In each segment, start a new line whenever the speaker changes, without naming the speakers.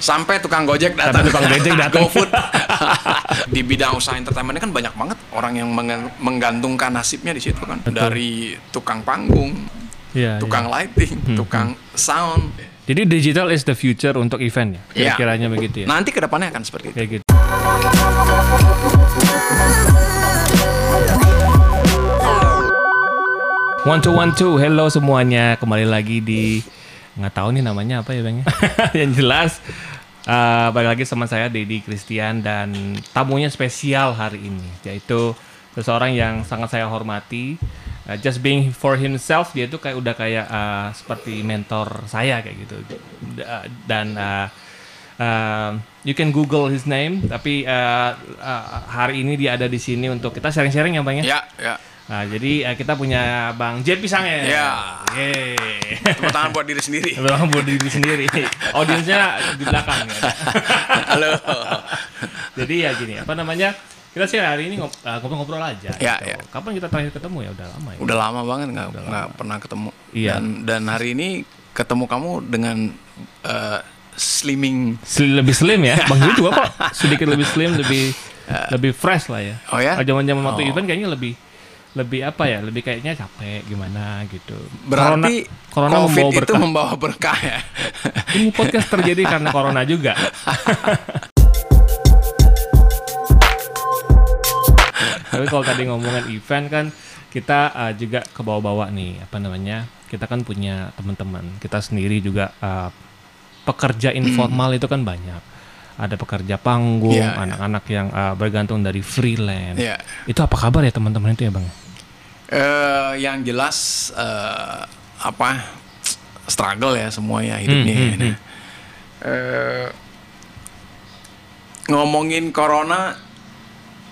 sampai tukang gojek datang
Sampai tukang gojek datang.
GoFood di bidang usaha entertainment kan banyak banget orang yang menggan- menggantungkan nasibnya di situ kan dari tukang panggung
Iya,
tukang
iya.
lighting tukang sound
Jadi digital is the future untuk event ya.
Iya.
Kira-kiranya begitu ya.
nanti ke depannya akan seperti itu
Kayak gitu. One two one two, hello semuanya, kembali lagi di nggak tahu nih namanya apa ya bang ya. Yang jelas eh, balik lagi sama saya Dedi Christian dan tamunya spesial hari ini yaitu seseorang yang sangat saya hormati. Eh, just being for himself dia tuh kayak udah kayak eh, seperti mentor saya kayak gitu Da- dan eh, Uh, you can Google his name, tapi uh, uh, hari ini dia ada di sini untuk kita sharing-sharing ya bang ya.
ya ya
Nah, jadi uh, kita punya bang Jet Pisang ya.
Ya.
Yeay.
tepuk tangan buat diri sendiri
Bang buat diri sendiri. Audiensnya di belakang. Ya.
halo
Jadi ya gini, apa namanya? Kita sih hari ini uh, ngobrol-ngobrol aja.
Ya,
gitu.
ya.
Kapan kita terakhir ketemu ya? Udah lama ya.
udah lama banget nggak nggak pernah ketemu
Iya.
dan dan hari ini ketemu kamu dengan eh, slimming
Sli- lebih slim ya. Bang Jet juga kok sedikit lebih slim, lebih lebih fresh lah ya.
Oh ya?
Zaman-zaman waktu
Oh.
event kayaknya lebih lebih apa ya? Lebih kayaknya capek gimana gitu.
berarti
corona, corona
covid
membawa
itu
berkah.
membawa berkah ya
Ini podcast terjadi karena corona juga. Tapi kalau tadi ngomongin event kan kita uh, juga ke bawah-bawah nih apa namanya kita kan punya teman-teman kita sendiri juga uh, pekerja informal itu kan banyak ada pekerja panggung
Iya, iya.
anak-anak yang uh, bergantung dari freelance
Iya.
itu apa kabar ya teman-teman itu ya bang
Eh, yang jelas eh, apa struggle ya semuanya hidupnya
Hmm,
ya.
hmm,
Nah, eh, ngomongin corona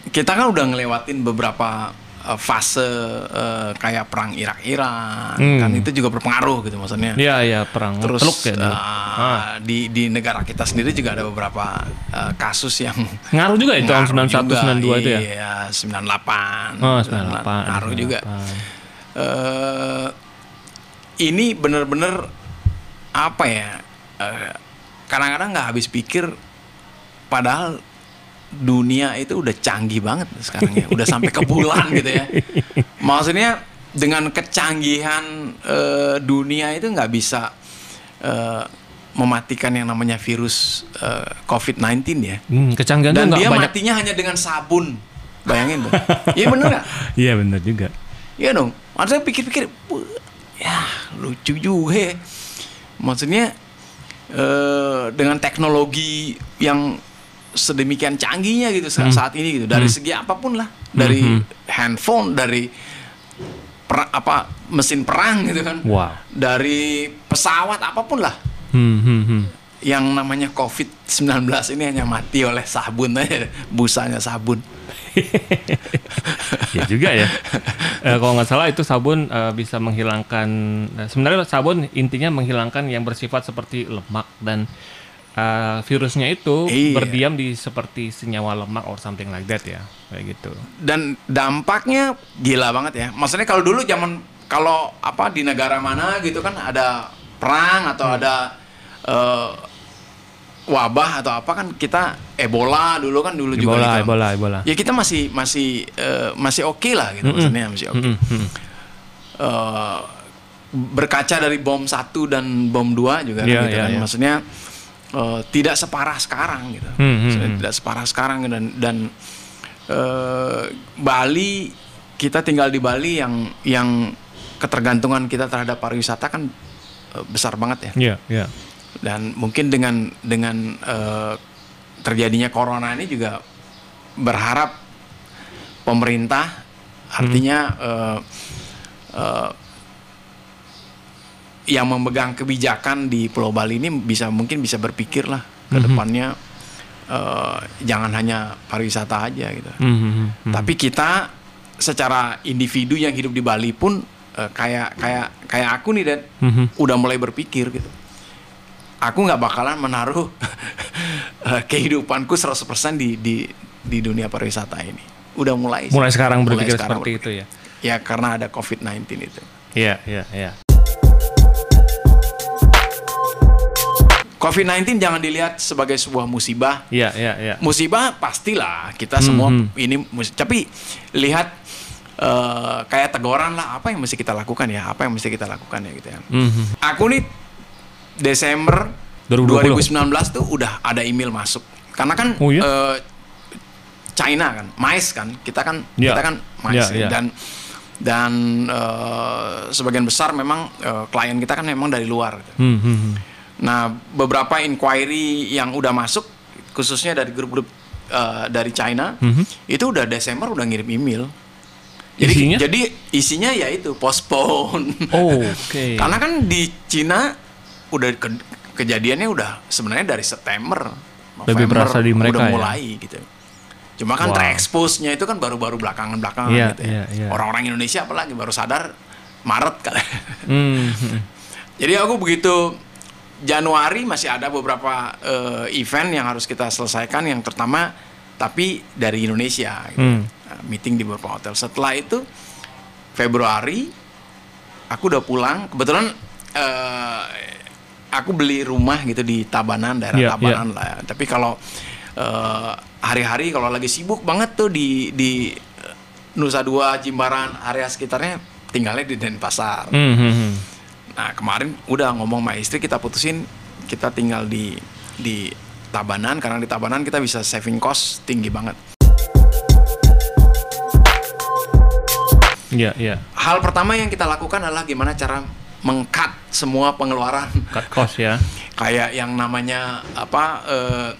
kita kan udah ngelewatin beberapa eh, fase eh, kayak perang Irak-Iran
Hmm.
kan itu juga berpengaruh gitu maksudnya
Iya iya perang
terus
teluk ya
eh,
Ah.
di di negara kita sendiri juga ada beberapa eh, kasus yang
ngaruh juga itu tahun
ngaruh
91
juga.
92 itu ya
Iya, 98.
Oh, 98.
Ngaruh juga.
98.
Eh, ini bener-bener apa ya? eh, kadang-kadang nggak habis pikir padahal dunia itu udah canggih banget sekarang ya. Udah sampai ke bulan gitu ya. Maksudnya dengan kecanggihan eh, dunia itu nggak bisa eh, mematikan yang namanya virus eh, COVID-19 ya.
Hmm, kecanggihan
Dan dia
banyak.
matinya hanya dengan sabun. Bayangin tuh. Iya bener gak?
Iya benar juga.
Iya dong. Maksudnya pikir-pikir, "Wah, ya lucu juga. ya." Maksudnya eh, dengan teknologi yang sedemikian canggihnya gitu saat, saat ini gitu. Dari segi apa pun lah, dari handphone, dari per- apa mesin perang gitu kan,
Wow.
dari pesawat apa pun lah.
Hmm, hmm, hmm.
Yang namanya COVID-19 ini hanya mati oleh sabun aja, busanya sabun.
ya juga ya. Eh, kalau nggak salah itu sabun eh, bisa menghilangkan. eh, sebenarnya sabun intinya menghilangkan yang bersifat seperti lemak dan eh, virusnya itu
Iya.
berdiam di seperti senyawa lemak or something like that ya, kayak gitu.
dan dampaknya gila banget ya. Maksudnya kalau dulu zaman kalau apa di negara mana gitu kan ada perang atau ada eh, wabah atau apa kan kita Ebola dulu kan dulu juga
Ebola,
gitu.
Ebola, Ebola.
Ya kita masih masih eh, masih oke lah gitu maksudnya masih oke.
Hmm, hmm.
Eh, berkaca dari bom satu dan bom dua juga kan
Iya,
gitu
iya,
kan.
iya.
Maksudnya eh, tidak separah sekarang gitu.
Hmm, hmm, hmm.
Tidak separah sekarang dan dan eh, Bali kita tinggal di Bali yang yang ketergantungan kita terhadap pariwisata kan eh, besar banget ya.
Iya, iya.
Dan mungkin dengan dengan eh, terjadinya corona ini juga berharap pemerintah artinya eh, eh, yang memegang kebijakan di Pulau Bali ini bisa mungkin bisa berpikir lah ke depannya eh, jangan hanya pariwisata aja gitu.
Hmm, hmm, hmm, hmm.
Tapi kita secara individu yang hidup di Bali pun eh, kayak kayak kayak aku nih dan
Hmm, hmm.
udah mulai berpikir gitu. Aku nggak bakalan menaruh eh, kehidupanku 100% di di di dunia pariwisata ini. Udah mulai. sih.
Mulai sekarang
Mulai
berpikir
sekarang
seperti
berpikir.
itu ya.
Ya karena ada COVID-19 itu.
Iya, iya, iya.
COVID-19 jangan dilihat sebagai sebuah musibah.
Iya, iya, iya.
Musibah pastilah kita semua
hmm.
ini tapi lihat eh, kayak teguran lah apa yang mesti kita lakukan ya, apa yang mesti kita lakukan ya gitu ya.
Mhm.
Aku nih Desember
2020.
2019 tuh udah ada email masuk. Karena kan
Oh, iya?
eh, China kan, mais kan, kita kan
Iya.
kita kan mais
Iya, iya.
dan dan eh, sebagian besar memang eh, klien kita kan memang dari luar. gitu.
Hmm, hmm, hmm.
Nah, beberapa inquiry yang udah masuk, khususnya dari grup-grup uh, dari China,
Mhm.
itu udah Desember udah ngirim email. Jadi,
Isinya?
jadi isinya ya itu postpone.
Oh, oke.
Karena kan di Cina udah ke- kejadiannya udah sebenarnya dari September,
Lebih berasa di mereka
udah
ya?
mulai gitu. Cuma kan
Wow.
terekspos-nya itu kan baru-baru belakangan-belakangan
Iya,
gitu ya.
iya, iya.
Orang-orang Indonesia apalagi baru sadar Maret kali.
Hmm, hmm.
Jadi aku begitu Januari masih ada beberapa eh, event yang harus kita selesaikan yang pertama tapi dari Indonesia gitu.
Hmm.
Nah, meeting di beberapa hotel. Setelah itu Februari aku udah pulang. Kebetulan eh, aku beli rumah gitu di Tabanan daerah
Iya,
Tabanan lah. ya. Tapi kalau eh, hari-hari kalau lagi sibuk banget tuh di di Nusa Dua, Jimbaran, area sekitarnya tinggalnya di Denpasar.
Hmm, hmm, hmm.
Nah kemarin udah ngomong sama istri kita putusin kita tinggal di di Tabanan karena di Tabanan kita bisa saving cost tinggi banget.
Iya, iya.
Hal pertama yang kita lakukan adalah gimana cara mengkat semua pengeluaran
Cut cost ya.
kayak yang namanya apa eh,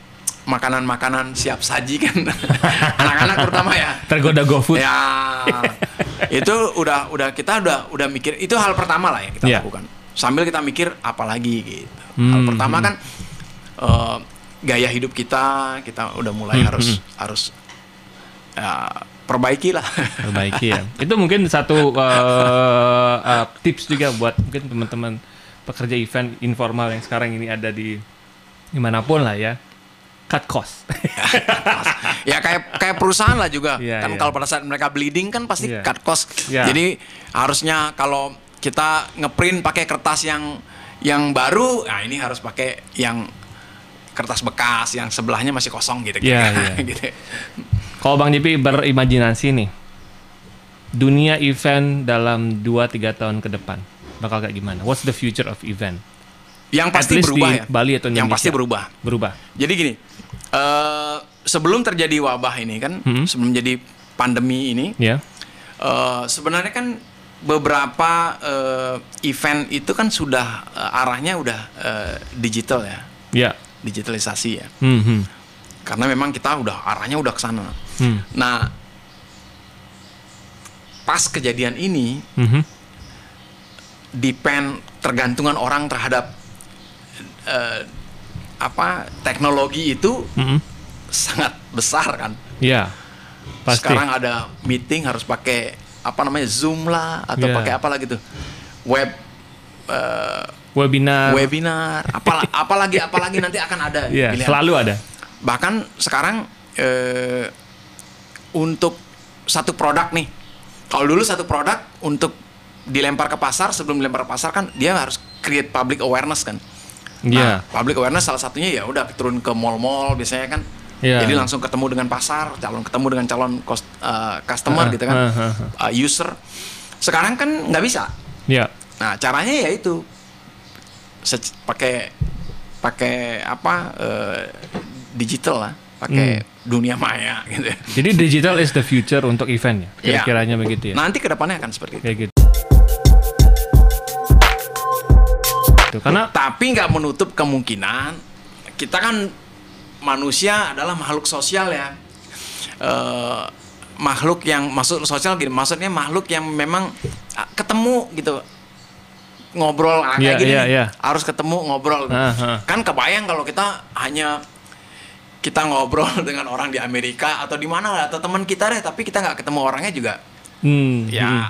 makanan-makanan siap saji kan anak-anak terutama ya.
Tergoda GoFood.
Ya itu udah udah kita udah udah mikir itu hal pertama lah yang kita
Iya.
lakukan sambil kita mikir apa lagi gitu. Hal
Hmm,
pertama kan eh, gaya hidup kita kita udah mulai
Hmm,
harus harus ya, perbaiki lah.
Perbaiki ya. Itu mungkin satu eh, eh, tips juga buat mungkin teman-teman pekerja event informal yang sekarang ini ada di di mana pun lah ya. Cut cost.
ya kayak kayak perusahaan lah juga
Iya,
kan
iya.
kalau pada saat mereka bleeding kan pasti
Iya.
cut cost.
Iya.
Jadi harusnya kalau kita ngeprint pakai kertas yang yang baru, nah ini harus pakai yang kertas bekas yang sebelahnya masih kosong gitu.
Iya, iya.
gitu.
Kalau Bang JP berimajinasi nih, dunia event dalam 2-3 tahun ke depan bakal kayak gimana? What's the future of event?
Yang
At
pasti
least
berubah
di
ya.
Bali atau
Yang
Indonesia.
pasti berubah.
Berubah.
Jadi gini, eh sebelum terjadi wabah ini kan,
Hmm.
sebelum jadi pandemi ini,
Ya.
eh sebenarnya kan beberapa eh, event itu kan sudah eh, arahnya udah eh, digital ya,
Ya.
digitalisasi ya.
Hmm, hmm.
Karena memang kita udah arahnya udah ke sana.
Hmm.
Nah, pas kejadian ini
Mhm.
depend tergantungan orang terhadap eh, apa teknologi itu
Mhm.
sangat besar kan.
Ya. Pasti.
Sekarang ada meeting harus pakai apa namanya Zoom lah atau
Iya.
pakai apa lagi tuh web eh,
Webinar.
webinar apalah apalagi apalagi nanti akan ada
Iya,
pilihan.
selalu ada.
bahkan sekarang eh, untuk satu produk nih kalau dulu satu produk untuk dilempar ke pasar sebelum dilempar ke pasar kan dia harus create public awareness kan
Iya.
Nah, public awareness salah satunya ya udah turun ke mall-mall biasanya kan
Iya.
jadi langsung ketemu dengan pasar calon ketemu dengan calon kos- eh, customer
Ah,
gitu kan
ah, ah,
eh, user sekarang kan nggak bisa
Ya.
Nah, caranya ya itu pakai pakai apa eh, digital lah, pakai dunia maya gitu.
Jadi digital is the future untuk event ya.
Iya.
Kira-kiranya begitu ya.
Nanti ke depannya akan seperti itu.
Kayak gitu. Tuh, karena
Tapi nggak menutup kemungkinan kita kan manusia adalah makhluk sosial ya. Eh, makhluk yang masuk sosial gini, maksudnya makhluk yang memang ah, ketemu gitu ngobrol ah, kayak gini
iya,
nih.
iya.
harus ketemu ngobrol
Ah, ah.
kan kebayang kalau kita hanya kita ngobrol dengan orang di Amerika atau di mana lah, atau teman kita deh tapi kita nggak ketemu orangnya juga
hmm,
ya
hmm.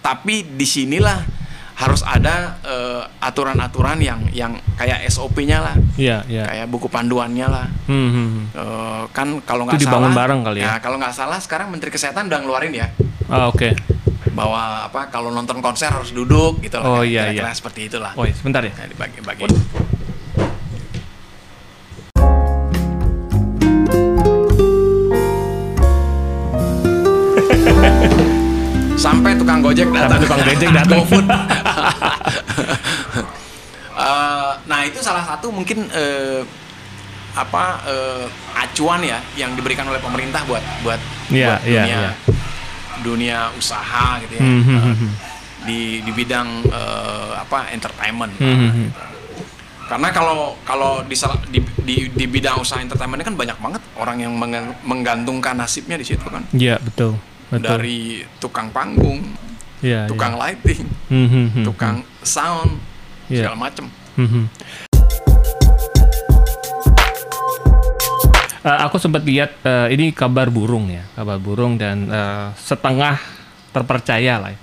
tapi di sinilah harus ada eh, aturan-aturan yang yang kayak SOP-nya lah
Iya, iya.
kayak buku panduannya lah
Hmm, hmm, hmm.
Eh, kan kalau nggak salah
bareng kali ya?
kalau nggak salah sekarang Menteri Kesehatan udah ngeluarin ya
Ah, oke.
bahwa apa kalau nonton konser harus duduk gitu lah
Oh,
kayak
iya,
kira-kira
iya.
seperti itulah
Oh, iya, sebentar ya.
Nah, dibagi-bagi tukang gojek datang.
Tukang gojek datang.
GoFood. Eh, nah itu salah satu mungkin eh, apa eh, acuan ya yang diberikan oleh pemerintah buat buat,
Iya,
buat
iya,
dunia
iya.
dunia usaha gitu ya
Hmm, hmm, hmm.
di di bidang eh, apa entertainment.
Hmm, hmm.
Karena kalau kalau di, di di di bidang usaha entertainment ini kan banyak banget orang yang menggantungkan nasibnya di situ kan.
Iya betul. Betul.
Dari tukang panggung,
Iya.
tukang lighting,
Hmm, hmm, hmm,
tukang sound,
Iya.
segala macem.
hmm, hmm. Eh, aku sempat lihat eh, ini kabar burung ya, kabar burung dan eh, setengah terpercaya lah. ya.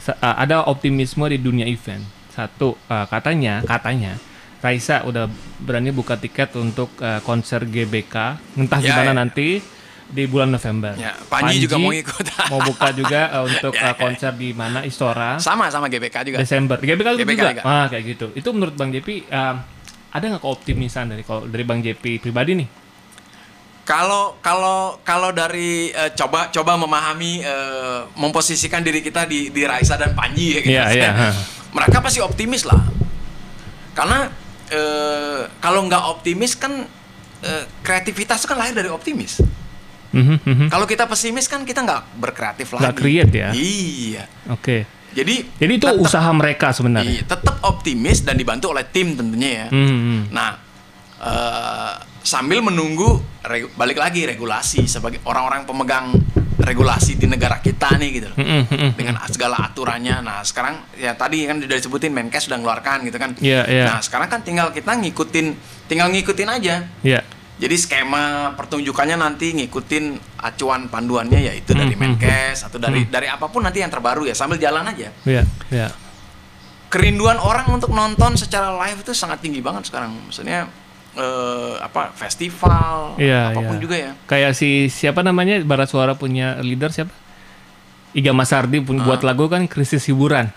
Se- eh, ada optimisme di dunia event. Satu eh, katanya, katanya Raisa udah berani buka tiket untuk eh, konser GBK, entah
Ya,
gimana
ya.
nanti di bulan November.
Ya, Panji juga mau ikut.
mau buka juga eh, untuk
Ya,
eh, konser di mana Istora.
Sama sama GBK juga.
Desember. GBK,
GBK
juga.
juga.
Ah, kayak gitu. Itu menurut Bang JP um, ada nggak keoptimisan dari kalau dari Bang JP pribadi nih?
Kalau kalau kalau dari eh, coba coba memahami eh, memposisikan diri kita di di Raisa dan Panji ya gitu.
Iya, iya, ha.
Mereka pasti optimis lah. Karena eh, kalau nggak optimis kan eh, kreativitas kan lahir dari optimis.
Mhm, mhm.
Kalau kita pesimis kan kita nggak berkreatif lagi.
Nggak create ya?
Iya.
Oke.
Jadi
Jadi itu
tetap-
usaha mereka sebenarnya.
iya, tetap optimis dan dibantu oleh tim tentunya ya.
Mhm, mhm.
Nah, eh, sambil menunggu balik lagi regulasi sebagai orang-orang pemegang regulasi di negara kita nih gitu loh.
Mhm, mhm.
Dengan segala aturannya. Nah, sekarang ya tadi kan sudah disebutin Menkes sudah ngeluarkan gitu kan.
Iya, iya.
Nah, sekarang kan tinggal kita ngikutin tinggal ngikutin aja.
Iya.
Jadi skema pertunjukannya nanti ngikutin acuan panduannya yaitu dari
Hmm, hmm,
Menkes atau dari dari apa pun nanti yang terbaru ya sambil jalan aja.
Iya, iya.
Kerinduan orang untuk nonton secara live itu sangat tinggi banget sekarang. Maksudnya eh, apa festival
Iya,
apa pun
iya.
juga ya.
Kayak si siapa namanya Barat Suara punya leader siapa? Iga Masardi pun buat
Ah.
lagu kan krisis hiburan.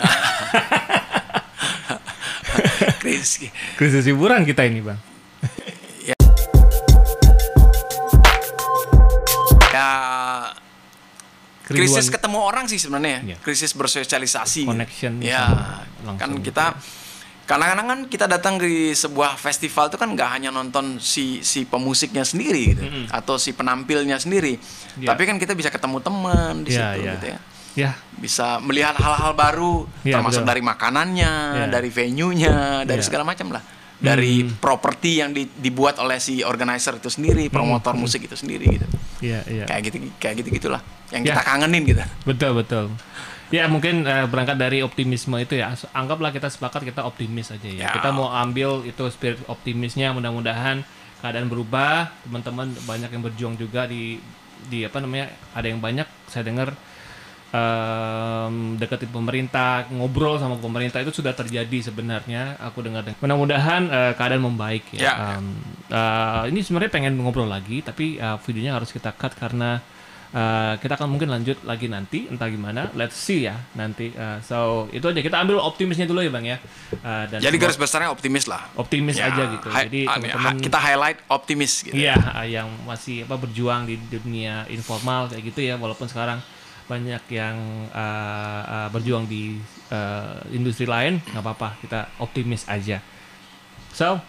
Chris,
krisis hiburan kita ini, Bang.
Krisis ketemu orang sih sebenarnya.
Iya.
Krisis bersosialisasi.
Connection
Ya,
sama
kan kita kadang-kadang kan kita datang di sebuah festival itu kan nggak hanya nonton si si pemusiknya sendiri gitu atau si penampilnya sendiri.
Iya.
Tapi kan kita bisa ketemu teman di
Iya,
situ
iya.
gitu ya.
Ya,
Bisa melihat hal-hal baru
Iya,
termasuk
betul.
dari makanannya,
Iya.
dari venue-nya, dari
Iya.
segala macam lah. Dari
Hmm.
properti yang di- dibuat oleh si organizer itu sendiri, promotor
Hmm.
musik itu sendiri gitu.
iya, iya.
Kayak gitu kayak gitu gitulah yang
Ya.
kita kangenin gitu.
Betul betul. Ya mungkin eh, berangkat dari optimisme itu ya. Anggaplah kita sepakat kita optimis aja ya.
Ya.
Kita mau ambil itu spirit optimisnya. Mudah-mudahan keadaan berubah. Teman-teman banyak yang berjuang juga di di apa namanya. Ada yang banyak saya dengar em, deketin pemerintah, ngobrol sama pemerintah itu sudah terjadi sebenarnya. Aku dengar. Mudah-mudahan eh, keadaan membaik ya.
Ya.
Em, eh, ini sebenarnya pengen ngobrol lagi, tapi eh, videonya harus kita cut karena Uh, kita akan mungkin lanjut lagi nanti entah gimana. Let's see ya nanti. Uh, so itu aja. Kita ambil optimisnya dulu ya bang ya. Uh, dan
Jadi
semua
garis besarnya optimis lah.
optimis
Ya,
aja gitu.
hi-
jadi teman-teman
kita highlight optimis gitu.
iya uh, yang masih apa berjuang di dunia informal kayak gitu ya. Walaupun sekarang banyak yang uh, uh, berjuang di uh, industri lain nggak apa-apa. Kita optimis aja. So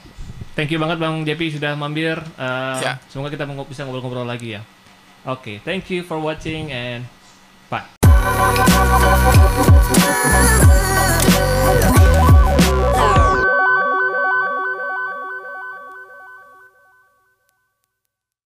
thank you banget bang JP sudah mampir. Uh,
Ya.
semoga kita bisa ngobrol-ngobrol lagi ya Okay, thank you for watching and bye.